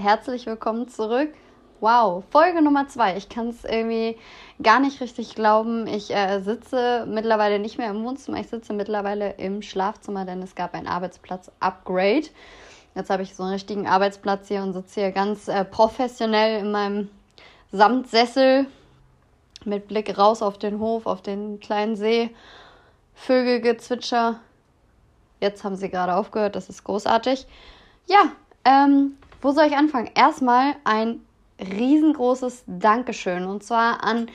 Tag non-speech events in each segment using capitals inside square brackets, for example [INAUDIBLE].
Herzlich willkommen zurück. Wow, Folge Nummer zwei. Ich kann es irgendwie gar nicht richtig glauben. Ich äh, sitze mittlerweile nicht mehr im Wohnzimmer, ich sitze mittlerweile im Schlafzimmer, denn es gab ein Arbeitsplatz-Upgrade. Jetzt habe ich so einen richtigen Arbeitsplatz hier und sitze hier ganz äh, professionell in meinem Samtsessel mit Blick raus auf den Hof, auf den kleinen See, Vögelgezwitscher. Jetzt haben sie gerade aufgehört, das ist großartig. Ja, ähm, wo soll ich anfangen? Erstmal ein riesengroßes Dankeschön und zwar an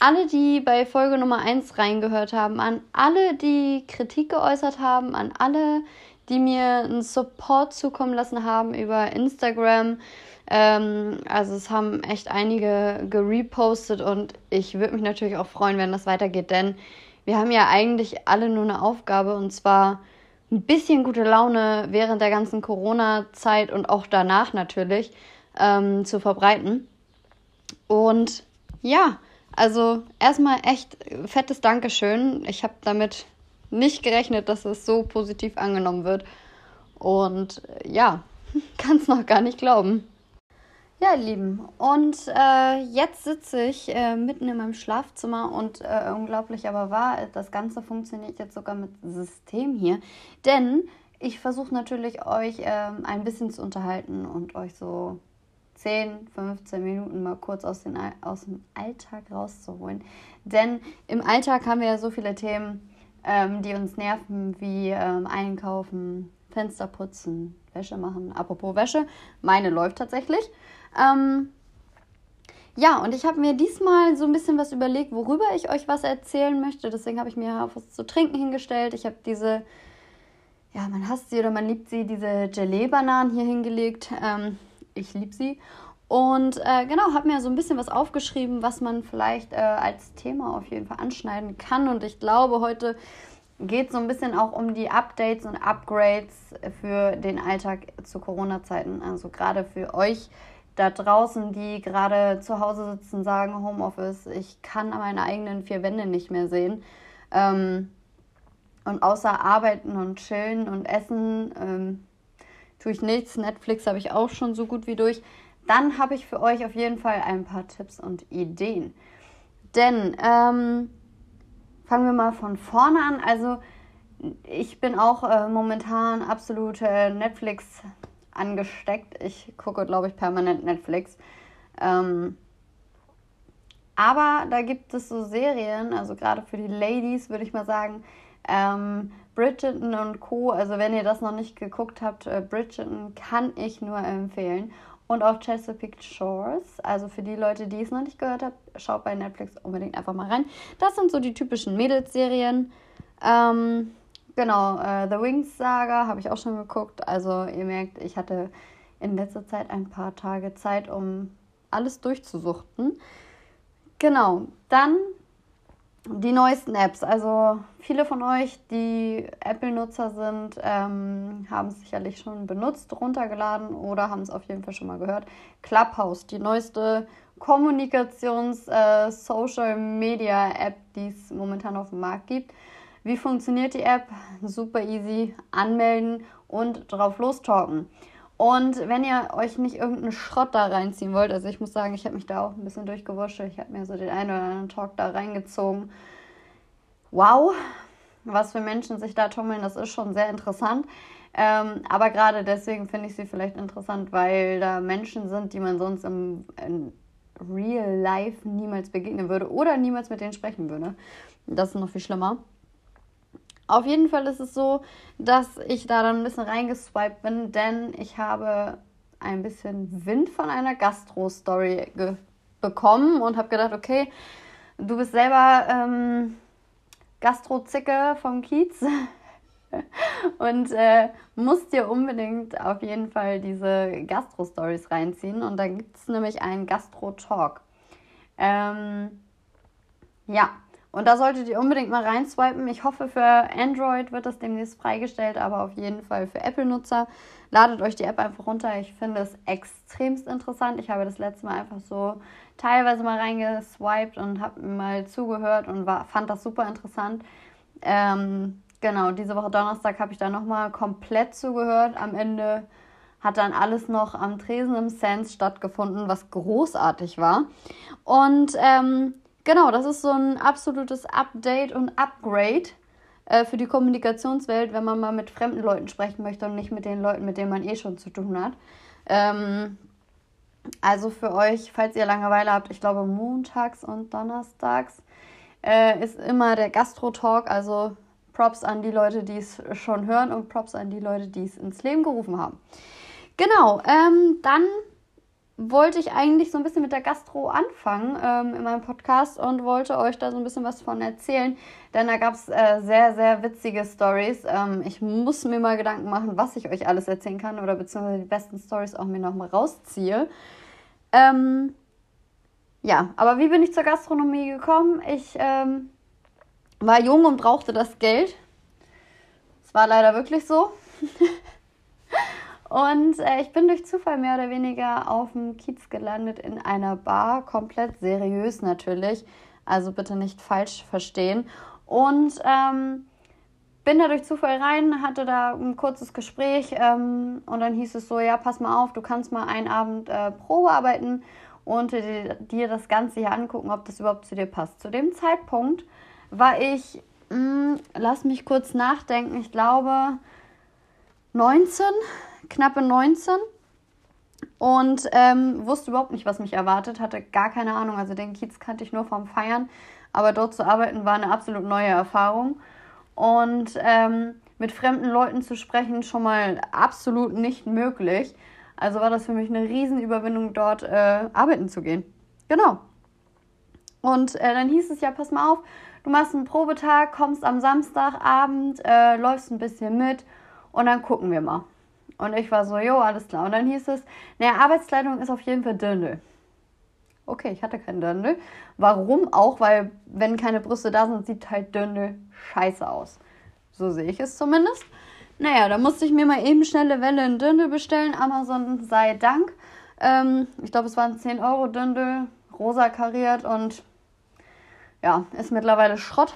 alle, die bei Folge Nummer 1 reingehört haben, an alle, die Kritik geäußert haben, an alle, die mir einen Support zukommen lassen haben über Instagram. Ähm, also es haben echt einige gerepostet und ich würde mich natürlich auch freuen, wenn das weitergeht, denn wir haben ja eigentlich alle nur eine Aufgabe und zwar ein bisschen gute Laune während der ganzen Corona-Zeit und auch danach natürlich ähm, zu verbreiten. Und ja, also erstmal echt fettes Dankeschön. Ich habe damit nicht gerechnet, dass es so positiv angenommen wird. Und ja, [LAUGHS] kann es noch gar nicht glauben. Ja, ihr Lieben, und äh, jetzt sitze ich äh, mitten in meinem Schlafzimmer und äh, unglaublich aber wahr, das Ganze funktioniert jetzt sogar mit System hier. Denn ich versuche natürlich euch ähm, ein bisschen zu unterhalten und euch so 10, 15 Minuten mal kurz aus, den, aus dem Alltag rauszuholen. Denn im Alltag haben wir ja so viele Themen, ähm, die uns nerven, wie ähm, Einkaufen, Fenster putzen, Wäsche machen. Apropos Wäsche, meine läuft tatsächlich. Ähm, ja, und ich habe mir diesmal so ein bisschen was überlegt, worüber ich euch was erzählen möchte. Deswegen habe ich mir was zu trinken hingestellt. Ich habe diese, ja, man hasst sie oder man liebt sie, diese Gelee-Bananen hier hingelegt. Ähm, ich liebe sie. Und äh, genau, habe mir so ein bisschen was aufgeschrieben, was man vielleicht äh, als Thema auf jeden Fall anschneiden kann. Und ich glaube, heute geht so ein bisschen auch um die Updates und Upgrades für den Alltag zu Corona-Zeiten. Also gerade für euch da draußen, die gerade zu Hause sitzen, sagen Homeoffice, ich kann meine eigenen vier Wände nicht mehr sehen. Ähm, und außer arbeiten und chillen und essen ähm, tue ich nichts. Netflix habe ich auch schon so gut wie durch. Dann habe ich für euch auf jeden Fall ein paar Tipps und Ideen. Denn ähm, fangen wir mal von vorne an. Also ich bin auch äh, momentan absolute Netflix angesteckt. Ich gucke, glaube ich, permanent Netflix. Ähm, aber da gibt es so Serien, also gerade für die Ladies würde ich mal sagen, ähm, Bridgerton und Co. Also wenn ihr das noch nicht geguckt habt, äh, Bridgerton kann ich nur empfehlen. Und auch Chesapeake Shores. Also für die Leute, die es noch nicht gehört haben, schaut bei Netflix unbedingt einfach mal rein. Das sind so die typischen Mädels-Serien. Ähm, Genau, äh, The Wings Saga habe ich auch schon geguckt. Also ihr merkt, ich hatte in letzter Zeit ein paar Tage Zeit, um alles durchzusuchten. Genau, dann die neuesten Apps. Also viele von euch, die Apple-Nutzer sind, ähm, haben es sicherlich schon benutzt, runtergeladen oder haben es auf jeden Fall schon mal gehört. Clubhouse, die neueste Kommunikations-Social-Media-App, äh, die es momentan auf dem Markt gibt. Wie funktioniert die App? Super easy. Anmelden und drauf lostalken. Und wenn ihr euch nicht irgendeinen Schrott da reinziehen wollt, also ich muss sagen, ich habe mich da auch ein bisschen durchgewurschtelt. Ich habe mir so den einen oder anderen Talk da reingezogen. Wow, was für Menschen sich da tummeln, das ist schon sehr interessant. Ähm, aber gerade deswegen finde ich sie vielleicht interessant, weil da Menschen sind, die man sonst im, in Real Life niemals begegnen würde oder niemals mit denen sprechen würde. Das ist noch viel schlimmer. Auf jeden Fall ist es so, dass ich da dann ein bisschen reingeswiped bin, denn ich habe ein bisschen Wind von einer Gastro-Story bekommen und habe gedacht, okay, du bist selber ähm, Gastro-Zicke vom Kiez [LAUGHS] und äh, musst dir unbedingt auf jeden Fall diese Gastro-Stories reinziehen. Und da gibt es nämlich einen Gastro-Talk. Ähm, ja, und da solltet ihr unbedingt mal reinswipen. Ich hoffe, für Android wird das demnächst freigestellt, aber auf jeden Fall für Apple-Nutzer. Ladet euch die App einfach runter. Ich finde es extremst interessant. Ich habe das letzte Mal einfach so teilweise mal reingeswiped und habe mal zugehört und war, fand das super interessant. Ähm, genau, diese Woche Donnerstag habe ich da nochmal komplett zugehört. Am Ende hat dann alles noch am Tresen im Sands stattgefunden, was großartig war. Und ähm, genau, das ist so ein absolutes Update und Upgrade äh, für die Kommunikationswelt, wenn man mal mit fremden Leuten sprechen möchte und nicht mit den Leuten, mit denen man eh schon zu tun hat. Ähm, also für euch, falls ihr Langeweile habt, ich glaube montags und donnerstags äh, ist immer der Gastro-Talk, also Props an die Leute, die es schon hören und Props an die Leute, die es ins Leben gerufen haben. Genau, ähm, dann wollte ich eigentlich so ein bisschen mit der Gastro anfangen ähm, in meinem Podcast und wollte euch da so ein bisschen was von erzählen, denn da gab es äh, sehr, sehr witzige Stories. Ähm, ich muss mir mal Gedanken machen, was ich euch alles erzählen kann oder beziehungsweise die besten Stories auch mir nochmal rausziehe. Ähm, ja, aber wie bin ich zur Gastronomie gekommen? Ich ähm, war jung und brauchte das Geld. Es war leider wirklich so. [LAUGHS] und äh, ich bin durch Zufall mehr oder weniger auf dem Kiez gelandet in einer Bar, komplett seriös natürlich. Also bitte nicht falsch verstehen. Und ähm, bin da durch Zufall rein, hatte da ein kurzes Gespräch ähm, und dann hieß es so, ja, pass mal auf, du kannst mal einen Abend äh, Probe arbeiten und dir, dir das Ganze hier angucken, ob das überhaupt zu dir passt. Zu dem Zeitpunkt war ich, mh, hm, lass mich kurz nachdenken, ich glaube 19, knappe 19 und ähm, wusste überhaupt nicht, was mich erwartet, hatte gar keine Ahnung. Also den Kiez kannte ich nur vom Feiern, aber dort zu arbeiten war eine absolut neue Erfahrung und ähm, mit fremden Leuten zu sprechen schon mal absolut nicht möglich. Also war das für mich eine Riesenüberwindung, dort äh, arbeiten zu gehen. Genau. Und äh, dann hieß es ja, pass mal auf, du machst einen Probetag, kommst am Samstagabend, äh, läufst ein bisschen mit und dann gucken wir mal. Und ich war so, jo, alles klar. Und dann hieß es, naja, Arbeitskleidung ist auf jeden Fall Dirndl. Okay, ich hatte keinen Dirndl. Warum auch? Weil, wenn keine Brüste da sind, sieht halt Dirndl scheiße aus. So sehe ich es zumindest. Naja, da musste ich mir mal eben schnelle Welle in Dirndl bestellen. Amazon sei Dank. Ähm, ich glaube, es waren 10 Euro Dirndl, rosa kariert und ja, ist mittlerweile Schrott.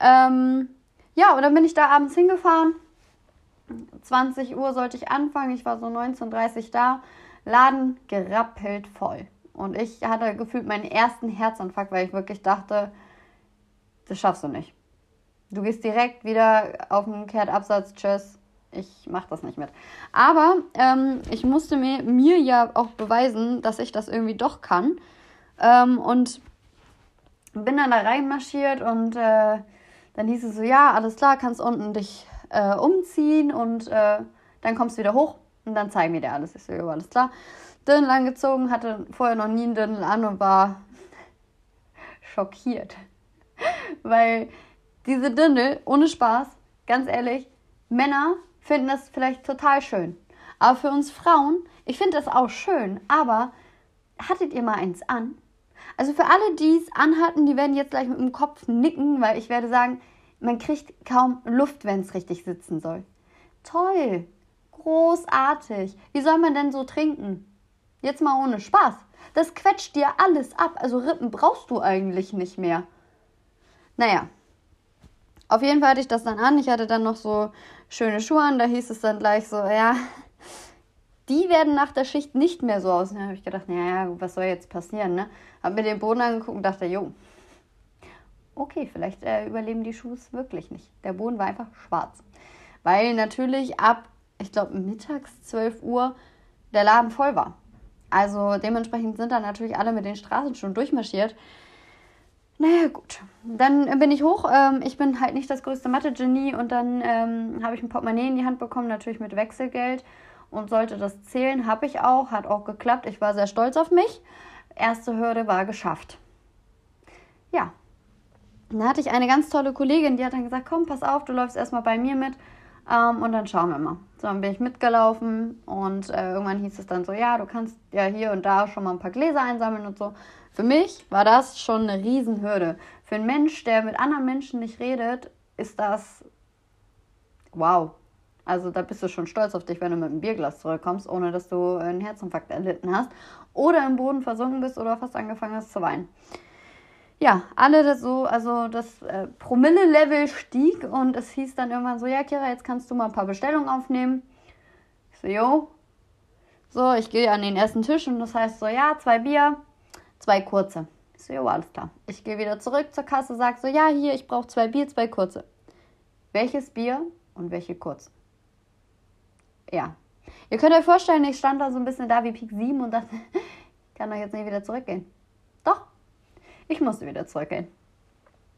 Ähm, ja, und dann bin ich da abends hingefahren. 20 Uhr sollte ich anfangen. Ich war so 19.30 Uhr da. Laden gerappelt voll. Und ich hatte gefühlt meinen ersten Herzinfarkt, weil ich wirklich dachte, das schaffst du nicht. Du gehst direkt wieder auf den Kehrtabsatz, tschüss. Ich mach das nicht mit. Aber ähm, ich musste mir, mir ja auch beweisen, dass ich das irgendwie doch kann. Ähm, und bin dann da reinmarschiert und äh, dann hieß es so, ja, alles klar, kannst unten dich äh, umziehen und äh, dann kommst du wieder hoch und dann zeigen wir dir alles. Ich so, ja, alles klar. Dirndl angezogen, hatte vorher noch nie einen Dirndl an und war [LAUGHS] schockiert. [LAUGHS] Weil diese Dirndl, ohne Spaß, ganz ehrlich, Männer finden das vielleicht total schön. Aber für uns Frauen, ich finde das auch schön, aber hattet ihr mal eins an? Also für alle, die es anhatten, die werden jetzt gleich mit dem Kopf nicken, weil ich werde sagen, man kriegt kaum Luft, wenn es richtig sitzen soll. Toll, großartig. Wie soll man denn so trinken? Jetzt mal ohne Spaß. Das quetscht dir alles ab. Also Rippen brauchst du eigentlich nicht mehr. Naja, auf jeden Fall hatte ich das dann an. Ich hatte dann noch so schöne Schuhe an. Da hieß es dann gleich so, ja, die werden nach der Schicht nicht mehr so aussehen. Da habe ich gedacht, naja, was soll jetzt passieren, ne? Hab mir den Boden angeguckt und dachte, jo, okay, vielleicht äh, überleben die Schuhe wirklich nicht. Der Boden war einfach schwarz. Weil natürlich ab, ich glaube, mittags 12 Uhr der Laden voll war. Also dementsprechend sind da natürlich alle mit den Straßenschuhen durchmarschiert. Naja, gut. Dann bin ich hoch. Ähm, ich bin halt nicht das größte Mathe-Genie und dann ähm, habe ich ein Portemonnaie in die Hand bekommen, natürlich mit Wechselgeld und sollte das zählen. Habe ich auch, hat auch geklappt. Ich war sehr stolz auf mich. Erste Hürde war geschafft. Ja. Dann hatte ich eine ganz tolle Kollegin, die hat dann gesagt, komm, pass auf, du läufst erstmal bei mir mit ähm, und dann schauen wir mal. So, dann bin ich mitgelaufen und äh, irgendwann hieß es dann so, ja, du kannst ja hier und da schon mal ein paar Gläser einsammeln und so. Für mich war das schon eine Riesenhürde. Für einen Mensch, der mit anderen Menschen nicht redet, ist das wow. Also da bist du schon stolz auf dich, wenn du mit einem Bierglas zurückkommst, ohne dass du einen Herzinfarkt erlitten hast oder im Boden versunken bist oder fast angefangen hast zu weinen. Ja, alle so, also das äh, Promille-Level stieg und es hieß dann irgendwann so, ja Kira, jetzt kannst du mal ein paar Bestellungen aufnehmen. Ich so, jo, So, ich gehe an den ersten Tisch und das heißt so, ja, zwei Bier, zwei kurze. Ich so, jo, alles klar. Ich gehe wieder zurück zur Kasse, sag so, ja, hier, ich brauche zwei Bier, zwei kurze. Welches Bier und welche kurze? Ja. Ihr könnt euch vorstellen, ich stand da so ein bisschen da wie Pik 7 und dachte, [LAUGHS] ich kann doch jetzt nicht wieder zurückgehen. Ich musste wieder zurückgehen.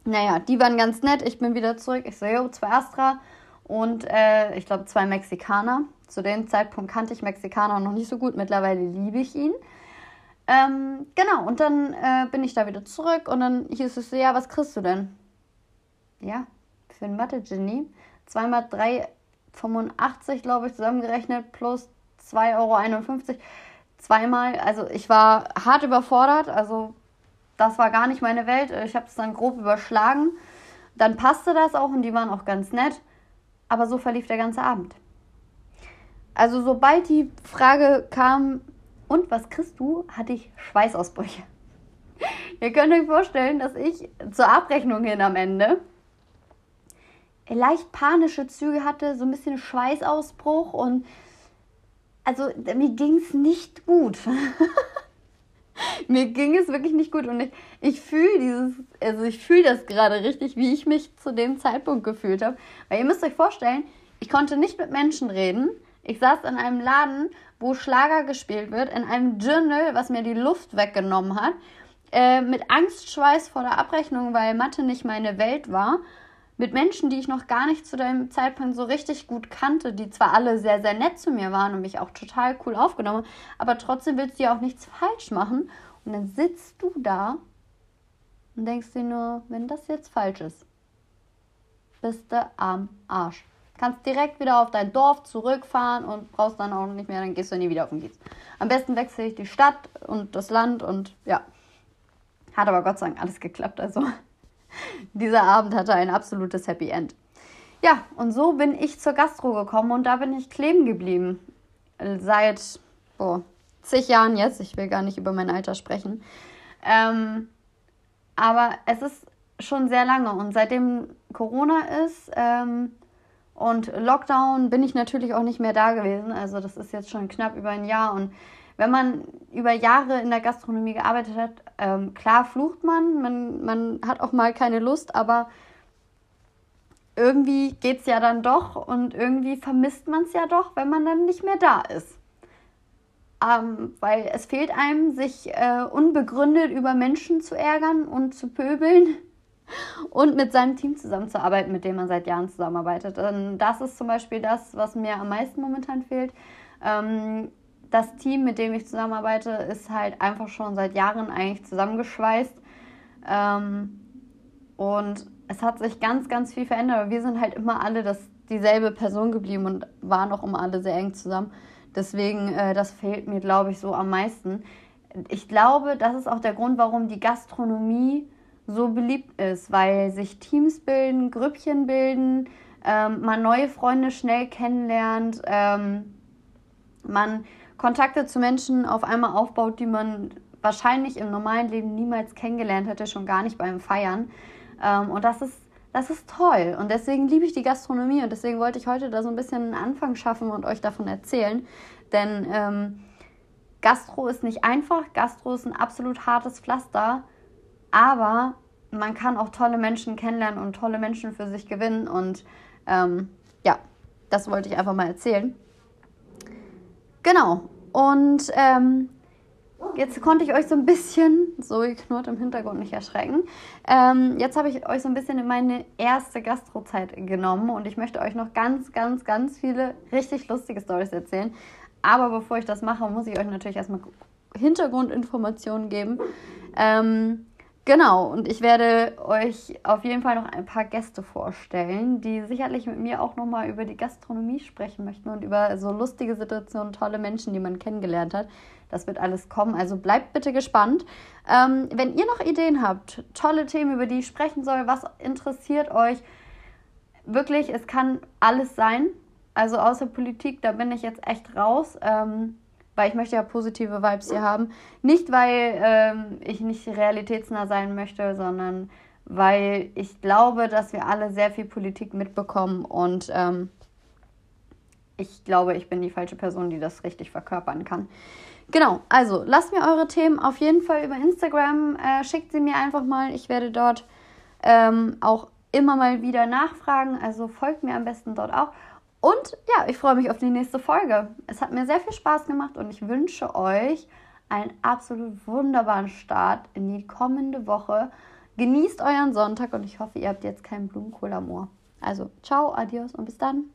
Naja, die waren ganz nett. Ich bin wieder zurück. Ich so, jo, zwei Astra und äh, ich glaube zwei Mexikaner. Zu dem Zeitpunkt kannte ich Mexikaner noch nicht so gut. Mittlerweile liebe ich ihn. Ähm, genau, und dann äh, bin ich da wieder zurück und dann hieß es so, ja, was kriegst du denn? Ja, für ein Mathe-Genie. Zweimal 3,85, glaube ich, zusammengerechnet, plus 2,51 Euro. Zweimal, also ich war hart überfordert, also das war gar nicht meine Welt. Ich habe es dann grob überschlagen. Dann passte das auch und die waren auch ganz nett. Aber so verlief der ganze Abend. Also sobald die Frage kam, und was kriegst du, hatte ich Schweißausbrüche. [LAUGHS] Ihr könnt euch vorstellen, dass ich zur Abrechnung hin am Ende leicht panische Züge hatte, so ein bisschen Schweißausbruch und also mir ging es nicht gut. [LAUGHS] [LAUGHS] mir ging es wirklich nicht gut und ich, ich fühle dieses, also ich fühle das gerade richtig, wie ich mich zu dem Zeitpunkt gefühlt habe. Weil ihr müsst euch vorstellen, ich konnte nicht mit Menschen reden. Ich saß in einem Laden, wo Schlager gespielt wird, in einem Journal, was mir die Luft weggenommen hat, äh, mit Angstschweiß vor der Abrechnung, weil Mathe nicht meine Welt war mit Menschen, die ich noch gar nicht zu dem Zeitpunkt so richtig gut kannte, die zwar alle sehr, sehr nett zu mir waren und mich auch total cool aufgenommen, aber trotzdem willst du ja auch nichts falsch machen. Und dann sitzt du da und denkst dir nur, wenn das jetzt falsch ist, bist du am Arsch. Kannst direkt wieder auf dein Dorf zurückfahren und brauchst dann auch nicht mehr, dann gehst du nie wieder auf den Kiez. Am besten wechsle ich die Stadt und das Land und ja. Hat aber Gott sei Dank alles geklappt, also [LAUGHS] dieser Abend hatte ein absolutes Happy End. Ja, und so bin ich zur Gastro gekommen und da bin ich kleben geblieben. Seit boah, zig Jahren jetzt. Ich will gar nicht über mein Alter sprechen. Ähm, aber es ist schon sehr lange und seitdem Corona ist ähm, und Lockdown bin ich natürlich auch nicht mehr da gewesen. Also das ist jetzt schon knapp über ein Jahr und wenn man über Jahre in der Gastronomie gearbeitet hat, ähm, klar flucht man, man, man hat auch mal keine Lust, aber irgendwie geht es ja dann doch und irgendwie vermisst man es ja doch, wenn man dann nicht mehr da ist. Ähm, weil es fehlt einem, sich äh, unbegründet über Menschen zu ärgern und zu pöbeln [LAUGHS] und mit seinem Team zusammenzuarbeiten, mit dem man seit Jahren zusammenarbeitet. Und das ist zum Beispiel das, was mir am meisten momentan fehlt. Ähm, das Team, mit dem ich zusammenarbeite, ist halt einfach schon seit Jahren eigentlich zusammengeschweißt. Ähm, und es hat sich ganz, ganz viel verändert. Wir sind halt immer alle das, dieselbe Person geblieben und waren auch immer alle sehr eng zusammen. Deswegen, äh, das fehlt mir, glaube ich, so am meisten. Ich glaube, das ist auch der Grund, warum die Gastronomie so beliebt ist, weil sich Teams bilden, Grüppchen bilden, ähm, man neue Freunde schnell kennenlernt, ähm, man Kontakte zu Menschen auf einmal aufbaut, die man wahrscheinlich im normalen Leben niemals kennengelernt hätte, schon gar nicht beim Feiern. Ähm, und das ist, das ist toll. Und deswegen liebe ich die Gastronomie und deswegen wollte ich heute da so ein bisschen einen Anfang schaffen und euch davon erzählen. Denn ähm, Gastro ist nicht einfach, Gastro ist ein absolut hartes Pflaster, aber man kann auch tolle Menschen kennenlernen und tolle Menschen für sich gewinnen. Und ähm, ja, das wollte ich einfach mal erzählen. Genau. Und ähm, jetzt konnte ich euch so ein bisschen, so knurrt im Hintergrund nicht erschrecken, ähm, jetzt habe ich euch so ein bisschen in meine erste Gastrozeit genommen und ich möchte euch noch ganz, ganz, ganz viele richtig lustige Stories erzählen. Aber bevor ich das mache, muss ich euch natürlich erstmal Hintergrundinformationen geben. Ähm, Genau, und ich werde euch auf jeden Fall noch ein paar Gäste vorstellen, die sicherlich mit mir auch nochmal über die Gastronomie sprechen möchten und über so lustige Situationen, tolle Menschen, die man kennengelernt hat. Das wird alles kommen, also bleibt bitte gespannt. Ähm, wenn ihr noch Ideen habt, tolle Themen, über die ich sprechen soll, was interessiert euch, wirklich, es kann alles sein. Also außer Politik, da bin ich jetzt echt raus. Ähm, weil ich möchte ja positive Vibes hier haben. Nicht, weil ähm, ich nicht realitätsnah sein möchte, sondern weil ich glaube, dass wir alle sehr viel Politik mitbekommen und ähm, ich glaube, ich bin die falsche Person, die das richtig verkörpern kann. Genau, also lasst mir eure Themen auf jeden Fall über Instagram, äh, schickt sie mir einfach mal. Ich werde dort ähm, auch immer mal wieder nachfragen, also folgt mir am besten dort auch. Und ja, ich freue mich auf die nächste Folge. Es hat mir sehr viel Spaß gemacht und ich wünsche euch einen absolut wunderbaren Start in die kommende Woche. Genießt euren Sonntag und ich hoffe, ihr habt jetzt keinen Blumenkohl am Ohr. Also, ciao, adios und bis dann.